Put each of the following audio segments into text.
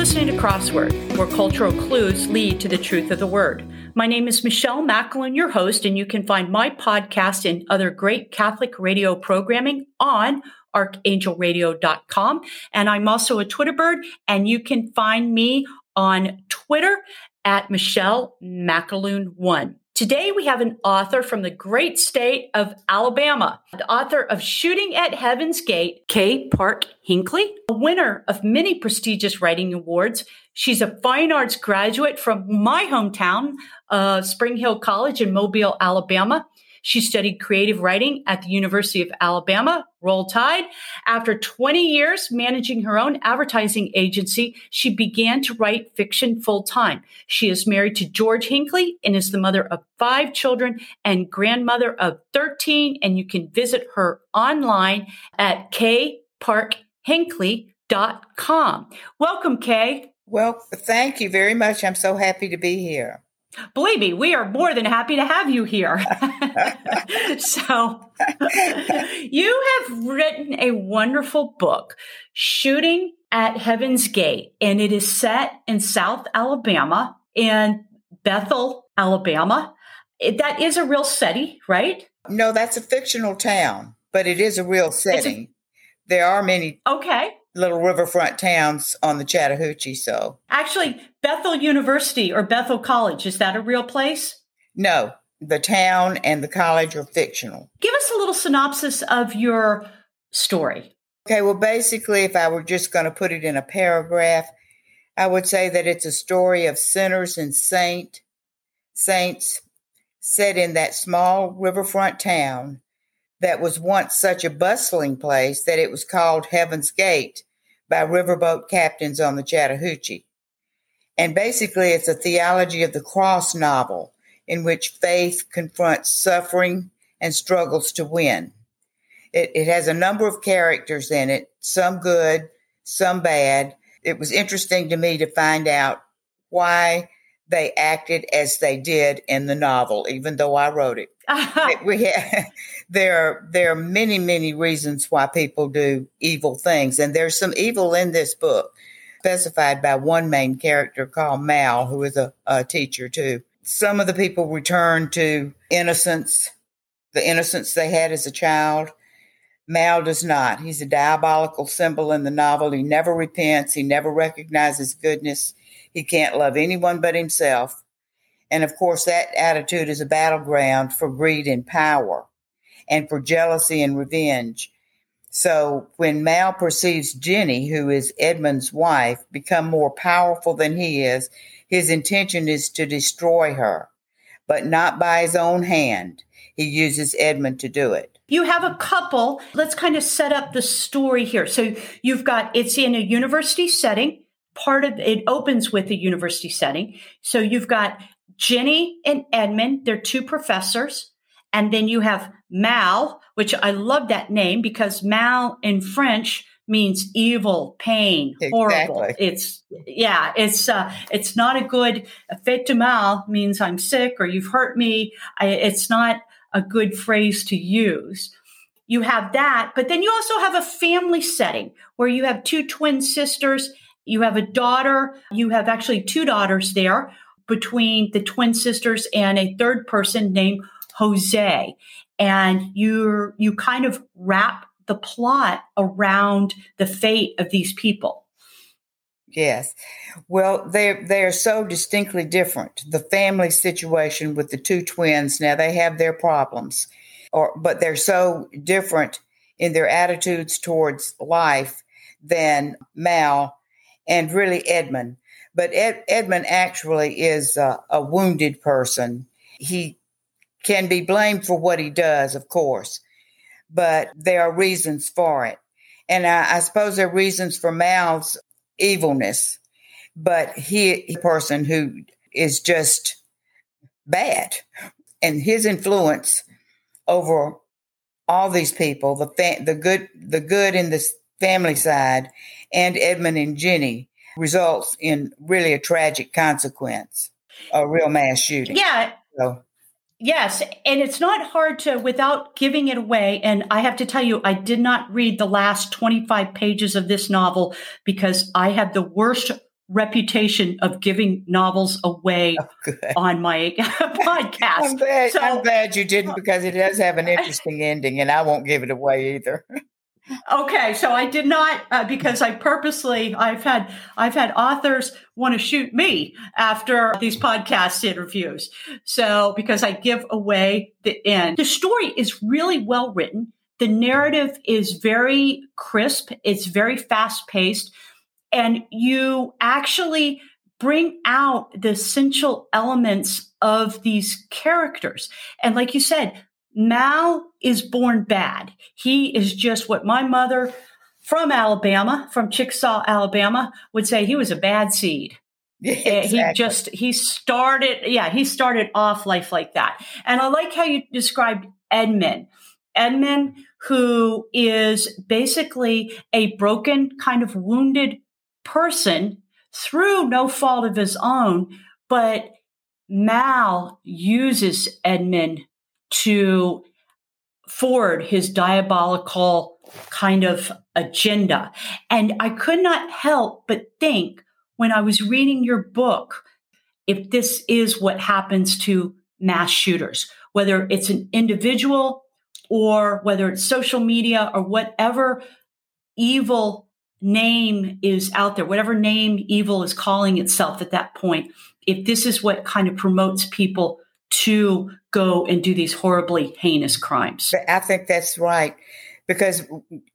listening to Crossword, where cultural clues lead to the truth of the word. My name is Michelle McAloon, your host, and you can find my podcast and other great Catholic radio programming on archangelradio.com. And I'm also a Twitter bird, and you can find me on Twitter at Michelle McAloon1. Today, we have an author from the great state of Alabama, the author of Shooting at Heaven's Gate, Kay Park Hinckley, a winner of many prestigious writing awards. She's a fine arts graduate from my hometown, uh, Spring Hill College in Mobile, Alabama. She studied creative writing at the University of Alabama, Roll Tide. After 20 years managing her own advertising agency, she began to write fiction full time. She is married to George Hinckley and is the mother of five children and grandmother of 13. And you can visit her online at kparkhinckley.com. Welcome, Kay. Well, thank you very much. I'm so happy to be here. Believe me, we are more than happy to have you here. so, you have written a wonderful book, Shooting at Heaven's Gate, and it is set in South Alabama in Bethel, Alabama. That is a real setting, right? No, that's a fictional town, but it is a real setting. A, there are many. Okay little riverfront towns on the Chattahoochee. So actually, Bethel University or Bethel College is that a real place? No, the town and the college are fictional. Give us a little synopsis of your story. Okay, well, basically, if I were just going to put it in a paragraph, I would say that it's a story of sinners and saint saints set in that small riverfront town that was once such a bustling place that it was called Heaven's Gate by riverboat captains on the Chattahoochee. And basically, it's a theology of the cross novel in which faith confronts suffering and struggles to win. It, it has a number of characters in it, some good, some bad. It was interesting to me to find out why they acted as they did in the novel, even though I wrote it. we have, there are there are many many reasons why people do evil things, and there's some evil in this book, specified by one main character called Mal, who is a, a teacher too. Some of the people return to innocence, the innocence they had as a child. Mal does not. He's a diabolical symbol in the novel. He never repents. He never recognizes goodness. He can't love anyone but himself. And of course, that attitude is a battleground for greed and power and for jealousy and revenge. So when Mal perceives Jenny, who is Edmund's wife, become more powerful than he is, his intention is to destroy her, but not by his own hand. He uses Edmund to do it. You have a couple. Let's kind of set up the story here. So you've got it's in a university setting. Part of it opens with a university setting. So you've got Jenny and Edmund, they're two professors. And then you have Mal, which I love that name because Mal in French means evil, pain, exactly. horrible. It's yeah, it's uh, it's not a good fait de mal means I'm sick or you've hurt me. I, it's not a good phrase to use. You have that, but then you also have a family setting where you have two twin sisters. You have a daughter. You have actually two daughters there between the twin sisters and a third person named Jose. And you you kind of wrap the plot around the fate of these people. Yes. Well, they they are so distinctly different. The family situation with the two twins, now they have their problems. Or but they're so different in their attitudes towards life than Mal and really Edmund. But Ed, Edmund actually is a, a wounded person. He can be blamed for what he does, of course, but there are reasons for it. And I, I suppose there are reasons for Mal's evilness, but he, a person who is just bad and his influence over all these people, the fa- the good, the good in the family side, and Edmund and Jenny results in really a tragic consequence, a real mass shooting. Yeah. So. Yes, and it's not hard to without giving it away. And I have to tell you, I did not read the last 25 pages of this novel because I have the worst reputation of giving novels away oh, on my podcast. I'm glad, so, I'm glad you didn't because it does have an interesting ending, and I won't give it away either. Okay, so I did not uh, because I purposely I've had I've had authors want to shoot me after these podcast interviews. So because I give away the end, the story is really well written. The narrative is very crisp. It's very fast paced and you actually bring out the essential elements of these characters. And like you said, Mal is born bad. He is just what my mother from Alabama, from Chickasaw, Alabama, would say he was a bad seed. exactly. He just he started, yeah, he started off life like that. And I like how you described Edmund. Edmund, who is basically a broken, kind of wounded person through no fault of his own, but Mal uses Edmund to forward his diabolical kind of agenda. And I could not help but think when I was reading your book, if this is what happens to mass shooters, whether it's an individual or whether it's social media or whatever evil name is out there, whatever name evil is calling itself at that point, if this is what kind of promotes people to go and do these horribly heinous crimes. I think that's right. Because,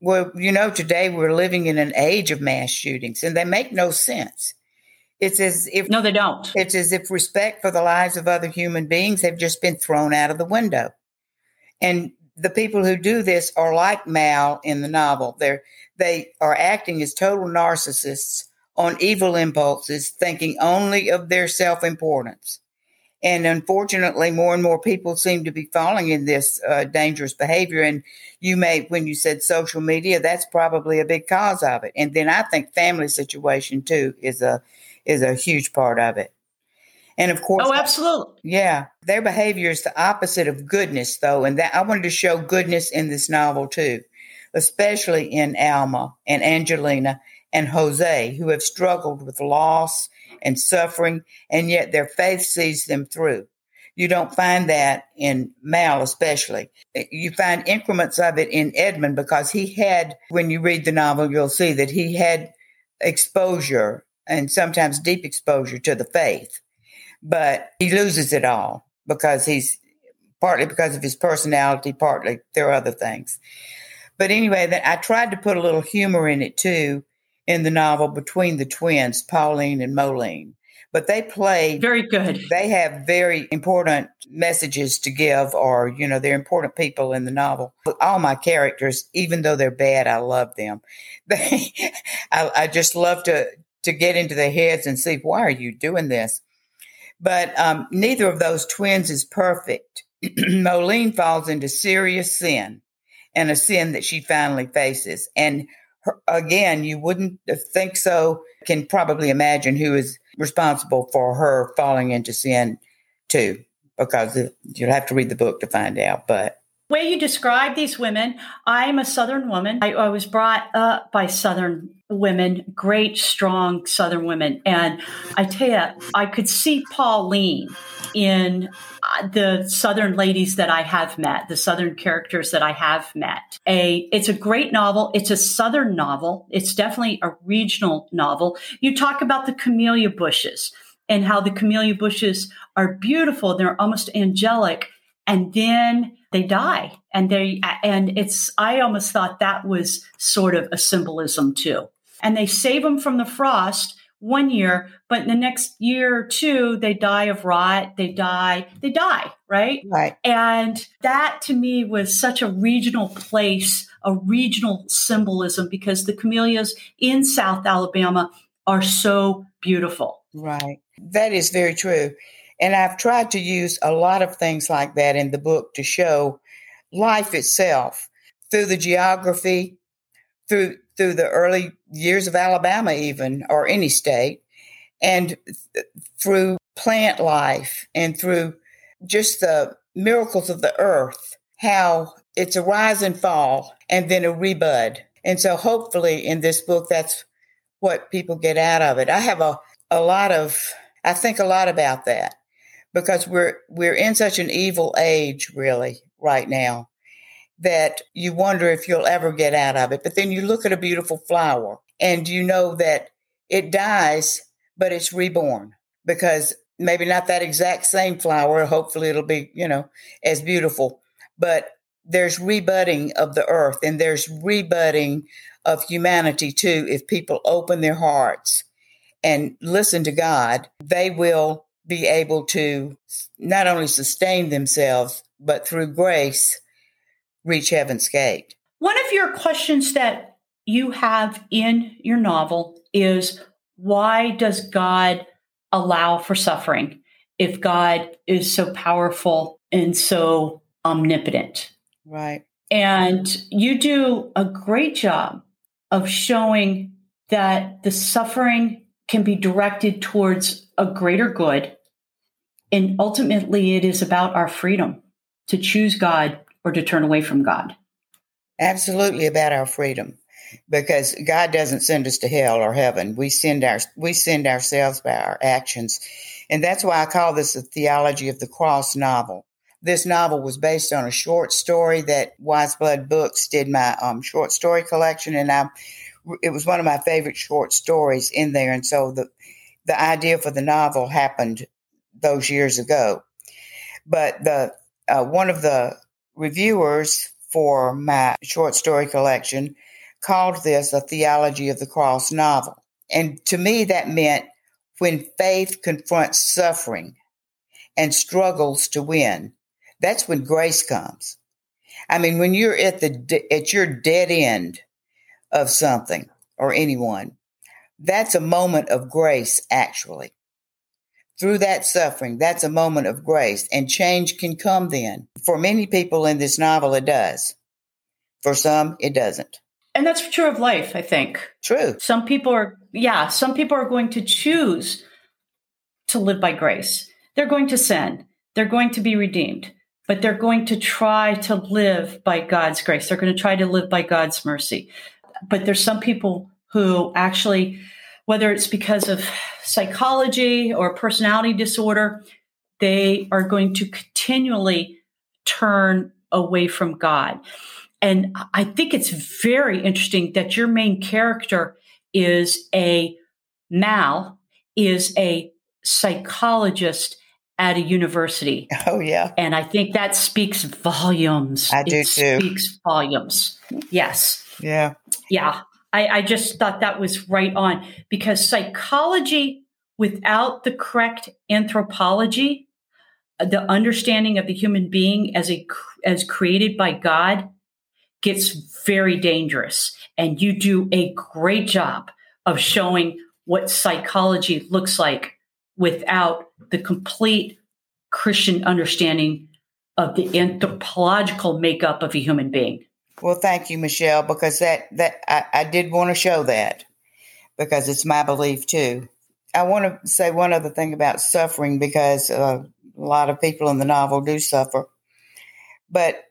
well, you know, today we're living in an age of mass shootings and they make no sense. It's as if no, they don't. It's as if respect for the lives of other human beings have just been thrown out of the window. And the people who do this are like Mal in the novel. They're they are acting as total narcissists on evil impulses, thinking only of their self importance. And unfortunately, more and more people seem to be falling in this uh, dangerous behavior. And you may, when you said social media, that's probably a big cause of it. And then I think family situation too is a is a huge part of it. And of course, oh, absolutely, yeah, their behavior is the opposite of goodness, though, and that I wanted to show goodness in this novel too especially in Alma and Angelina and Jose, who have struggled with loss and suffering, and yet their faith sees them through. You don't find that in Mal, especially. You find increments of it in Edmund because he had, when you read the novel, you'll see that he had exposure and sometimes deep exposure to the faith, but he loses it all because he's partly because of his personality, partly there are other things. But anyway, that I tried to put a little humor in it too in the novel between the twins, Pauline and Moline. But they play very good. They have very important messages to give, or, you know, they're important people in the novel. All my characters, even though they're bad, I love them. They, I, I just love to, to get into their heads and see, why are you doing this? But um, neither of those twins is perfect. Moline falls into serious sin and a sin that she finally faces. And again, you wouldn't think so. Can probably imagine who is responsible for her falling into sin too, because you'll have to read the book to find out. But way you describe these women, I'm a Southern woman. I, I, was brought up by Southern women, great, strong Southern women. And I tell you, I could see Pauline in uh, the Southern ladies that I have met, the Southern characters that I have met. A, it's a great novel. It's a Southern novel. It's definitely a regional novel. You talk about the camellia bushes and how the camellia bushes are beautiful. They're almost angelic. And then they die and they and it's i almost thought that was sort of a symbolism too and they save them from the frost one year but in the next year or two they die of rot they die they die right? Right. And that to me was such a regional place a regional symbolism because the camellias in south alabama are so beautiful. Right. That is very true. And I've tried to use a lot of things like that in the book to show life itself through the geography, through through the early years of Alabama, even or any state, and th- through plant life and through just the miracles of the earth, how it's a rise and fall and then a rebud. And so hopefully in this book, that's what people get out of it. I have a, a lot of, I think a lot about that because we're, we're in such an evil age really right now that you wonder if you'll ever get out of it. But then you look at a beautiful flower and you know that it dies, but it's reborn because maybe not that exact same flower. Hopefully it'll be, you know, as beautiful, but there's rebudding of the earth and there's rebudding of humanity too. If people open their hearts and listen to God, they will be able to not only sustain themselves, but through grace, reach heaven's gate. One of your questions that you have in your novel is why does God allow for suffering if God is so powerful and so omnipotent? Right. And you do a great job of showing that the suffering can be directed towards a greater good. And ultimately, it is about our freedom to choose God or to turn away from God. Absolutely about our freedom because God doesn't send us to hell or heaven. We send our we send ourselves by our actions. And that's why I call this a theology of the cross novel. This novel was based on a short story that Wise Blood Books did my um, short story collection, and I it was one of my favorite short stories in there. And so the the idea for the novel happened those years ago. But the uh, one of the reviewers for my short story collection called this a theology of the cross novel. And to me, that meant when faith confronts suffering and struggles to win, that's when grace comes. I mean, when you're at the at your dead end of something or anyone, that's a moment of grace actually. Through that suffering, that's a moment of grace and change can come then. For many people in this novel it does. For some it doesn't. And that's true of life, I think. True. Some people are yeah, some people are going to choose to live by grace. They're going to sin. They're going to be redeemed but they're going to try to live by God's grace. They're going to try to live by God's mercy. But there's some people who actually, whether it's because of psychology or personality disorder, they are going to continually turn away from God. And I think it's very interesting that your main character is a Mal, is a psychologist at a university. Oh yeah. And I think that speaks volumes. I do it too. Speaks volumes. Yes. Yeah. Yeah. I, I just thought that was right on because psychology without the correct anthropology, uh, the understanding of the human being as a as created by God gets very dangerous. And you do a great job of showing what psychology looks like without the complete Christian understanding of the anthropological makeup of a human being. Well, thank you, Michelle, because that that I, I did want to show that because it's my belief too. I want to say one other thing about suffering because uh, a lot of people in the novel do suffer, but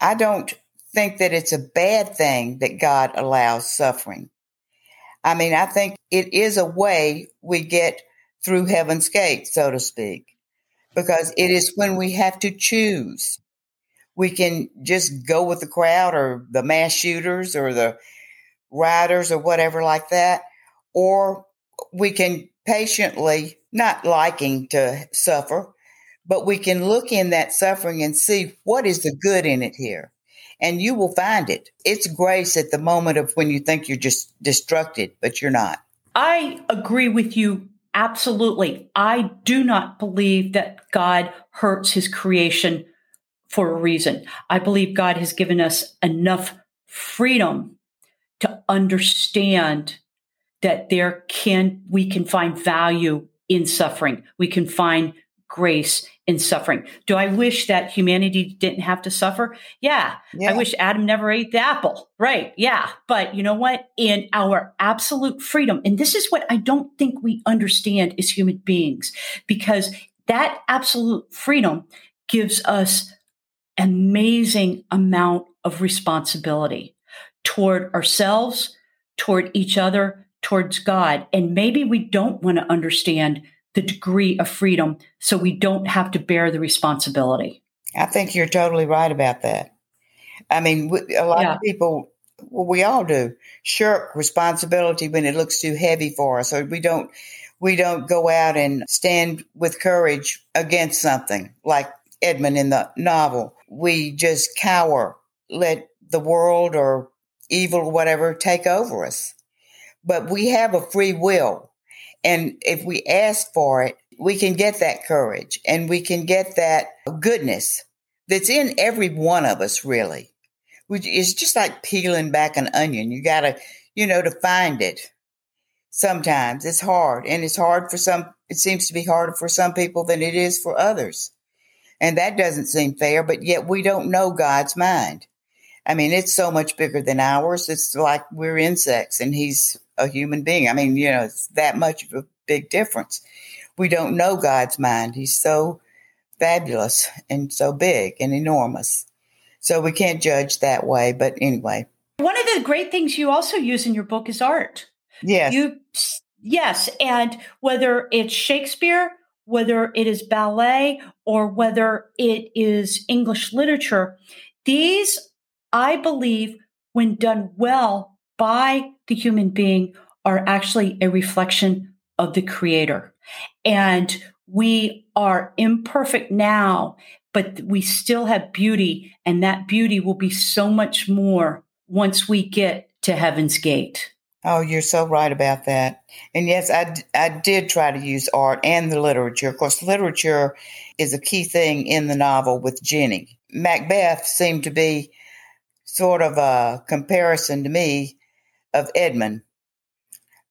I don't think that it's a bad thing that God allows suffering. I mean, I think it is a way we get through heaven's gate, so to speak, because it is when we have to choose. We can just go with the crowd or the mass shooters or the riders or whatever like that, or we can patiently, not liking to suffer, but we can look in that suffering and see what is the good in it here. And you will find it. It's grace at the moment of when you think you're just destructed, but you're not. I agree with you Absolutely. I do not believe that God hurts his creation for a reason. I believe God has given us enough freedom to understand that there can we can find value in suffering. We can find grace in suffering. Do I wish that humanity didn't have to suffer? Yeah. yeah. I wish Adam never ate the apple. Right. Yeah. But you know what? In our absolute freedom, and this is what I don't think we understand as human beings, because that absolute freedom gives us amazing amount of responsibility toward ourselves, toward each other, towards God. And maybe we don't want to understand the degree of freedom so we don't have to bear the responsibility. I think you're totally right about that. I mean, a lot yeah. of people, well, we all do, shirk responsibility when it looks too heavy for us, or we don't, we don't go out and stand with courage against something like Edmund in the novel. We just cower, let the world or evil or whatever take over us. But we have a free will. And if we ask for it, we can get that courage and we can get that goodness that's in every one of us, really. It's just like peeling back an onion. You got to, you know, to find it. Sometimes it's hard and it's hard for some, it seems to be harder for some people than it is for others. And that doesn't seem fair, but yet we don't know God's mind. I mean, it's so much bigger than ours. It's like we're insects and he's a human being. I mean, you know, it's that much of a big difference. We don't know God's mind. He's so fabulous and so big and enormous. So we can't judge that way. But anyway. One of the great things you also use in your book is art. Yes. You, yes. And whether it's Shakespeare, whether it is ballet, or whether it is English literature, these I believe, when done well by the human being, are actually a reflection of the creator. And we are imperfect now, but we still have beauty. And that beauty will be so much more once we get to heaven's gate. Oh, you're so right about that. And yes, I, I did try to use art and the literature. Of course, literature is a key thing in the novel with Jenny. Macbeth seemed to be sort of a comparison to me of Edmund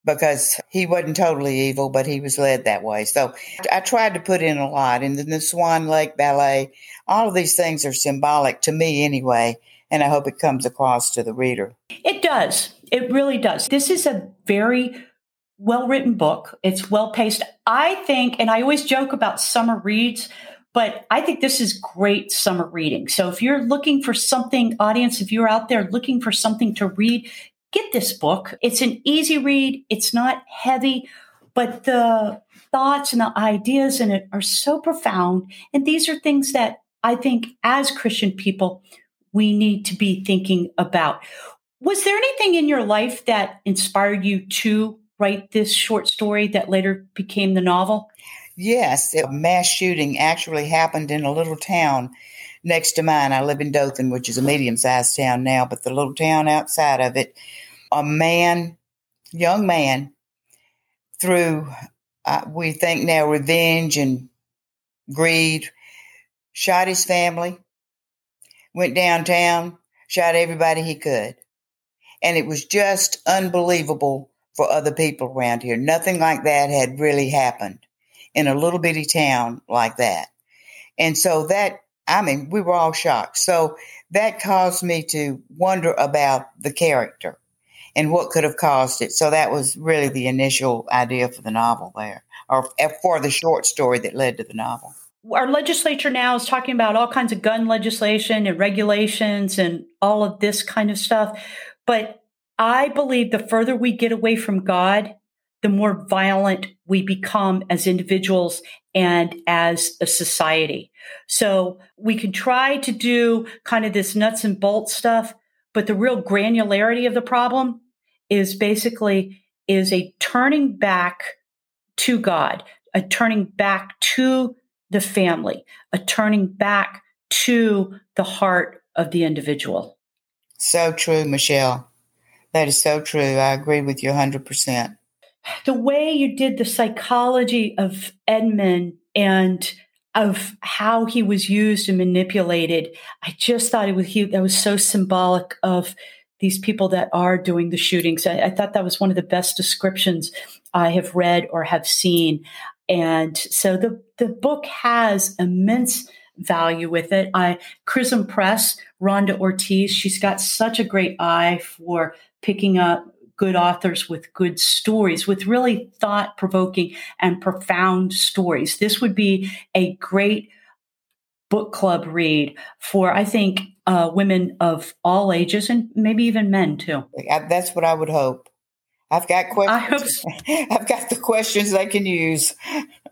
because he wasn't totally evil, but he was led that way. So I tried to put in a lot. And then the Swan Lake Ballet, all of these things are symbolic to me anyway. And I hope it comes across to the reader. It does. It really does. This is a very well written book. It's well paced. I think, and I always joke about summer reads, but I think this is great summer reading. So if you're looking for something, audience, if you're out there looking for something to read, get this book. It's an easy read. It's not heavy, but the thoughts and the ideas in it are so profound. And these are things that I think as Christian people, we need to be thinking about. Was there anything in your life that inspired you to write this short story that later became the novel? Yes, a mass shooting actually happened in a little town next to mine. I live in Dothan, which is a medium sized town now, but the little town outside of it, a man, young man, through, uh, we think now, revenge and greed, shot his family, went downtown, shot everybody he could. And it was just unbelievable for other people around here. Nothing like that had really happened in a little bitty town like that. And so that, I mean, we were all shocked. So that caused me to wonder about the character and what could have caused it. So that was really the initial idea for the novel there, or eh, for the short story that led to the novel. Our legislature now is talking about all kinds of gun legislation and regulations and all of this kind of stuff. But I believe the further we get away from God, the more violent we become as individuals and as a society. So we can try to do kind of this nuts and bolts stuff, but the real granularity of the problem is basically is a turning back to God, a turning back to the family, a turning back to the heart of the individual. So true, Michelle. That is so true. I agree with you 100% the way you did the psychology of Edmund and of how he was used and manipulated, I just thought it was he, that was so symbolic of these people that are doing the shootings. I, I thought that was one of the best descriptions I have read or have seen. And so the the book has immense value with it. I Chrism Press, Rhonda Ortiz, she's got such a great eye for picking up good authors with good stories, with really thought provoking and profound stories. This would be a great book club read for, I think, uh, women of all ages and maybe even men too. That's what I would hope. I've got questions. So. I've got the questions I can use.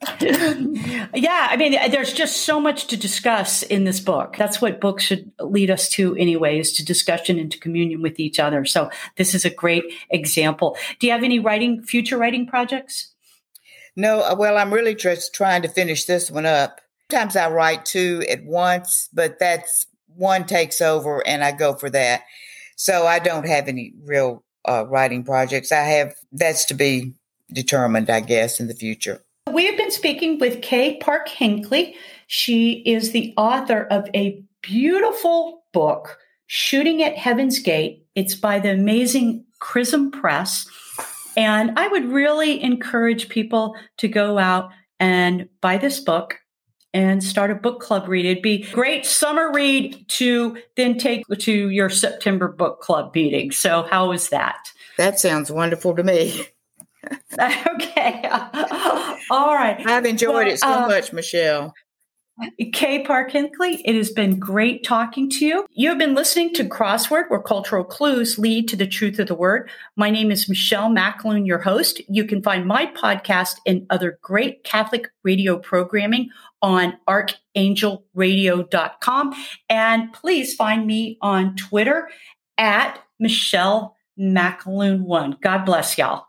yeah, I mean, there's just so much to discuss in this book. That's what books should lead us to, anyways, to discussion and to communion with each other. So this is a great example. Do you have any writing, future writing projects? No, uh, well, I'm really just trying to finish this one up. Sometimes I write two at once, but that's one takes over and I go for that. So I don't have any real uh, writing projects. I have that's to be determined, I guess, in the future. We have been speaking with Kay Park Hinckley. She is the author of a beautiful book, Shooting at Heaven's Gate. It's by the amazing Chrism Press. And I would really encourage people to go out and buy this book and start a book club read. It'd be great summer read to then take to your September book club meeting. So how is that? That sounds wonderful to me. okay. All right. I've enjoyed well, it so uh, much, Michelle. Kay Park Hinckley, it has been great talking to you. You have been listening to Crossword, where cultural clues lead to the truth of the word. My name is Michelle McAloon, your host. You can find my podcast and other great Catholic radio programming on archangelradio.com. And please find me on Twitter at Michelle McAloon1. God bless y'all.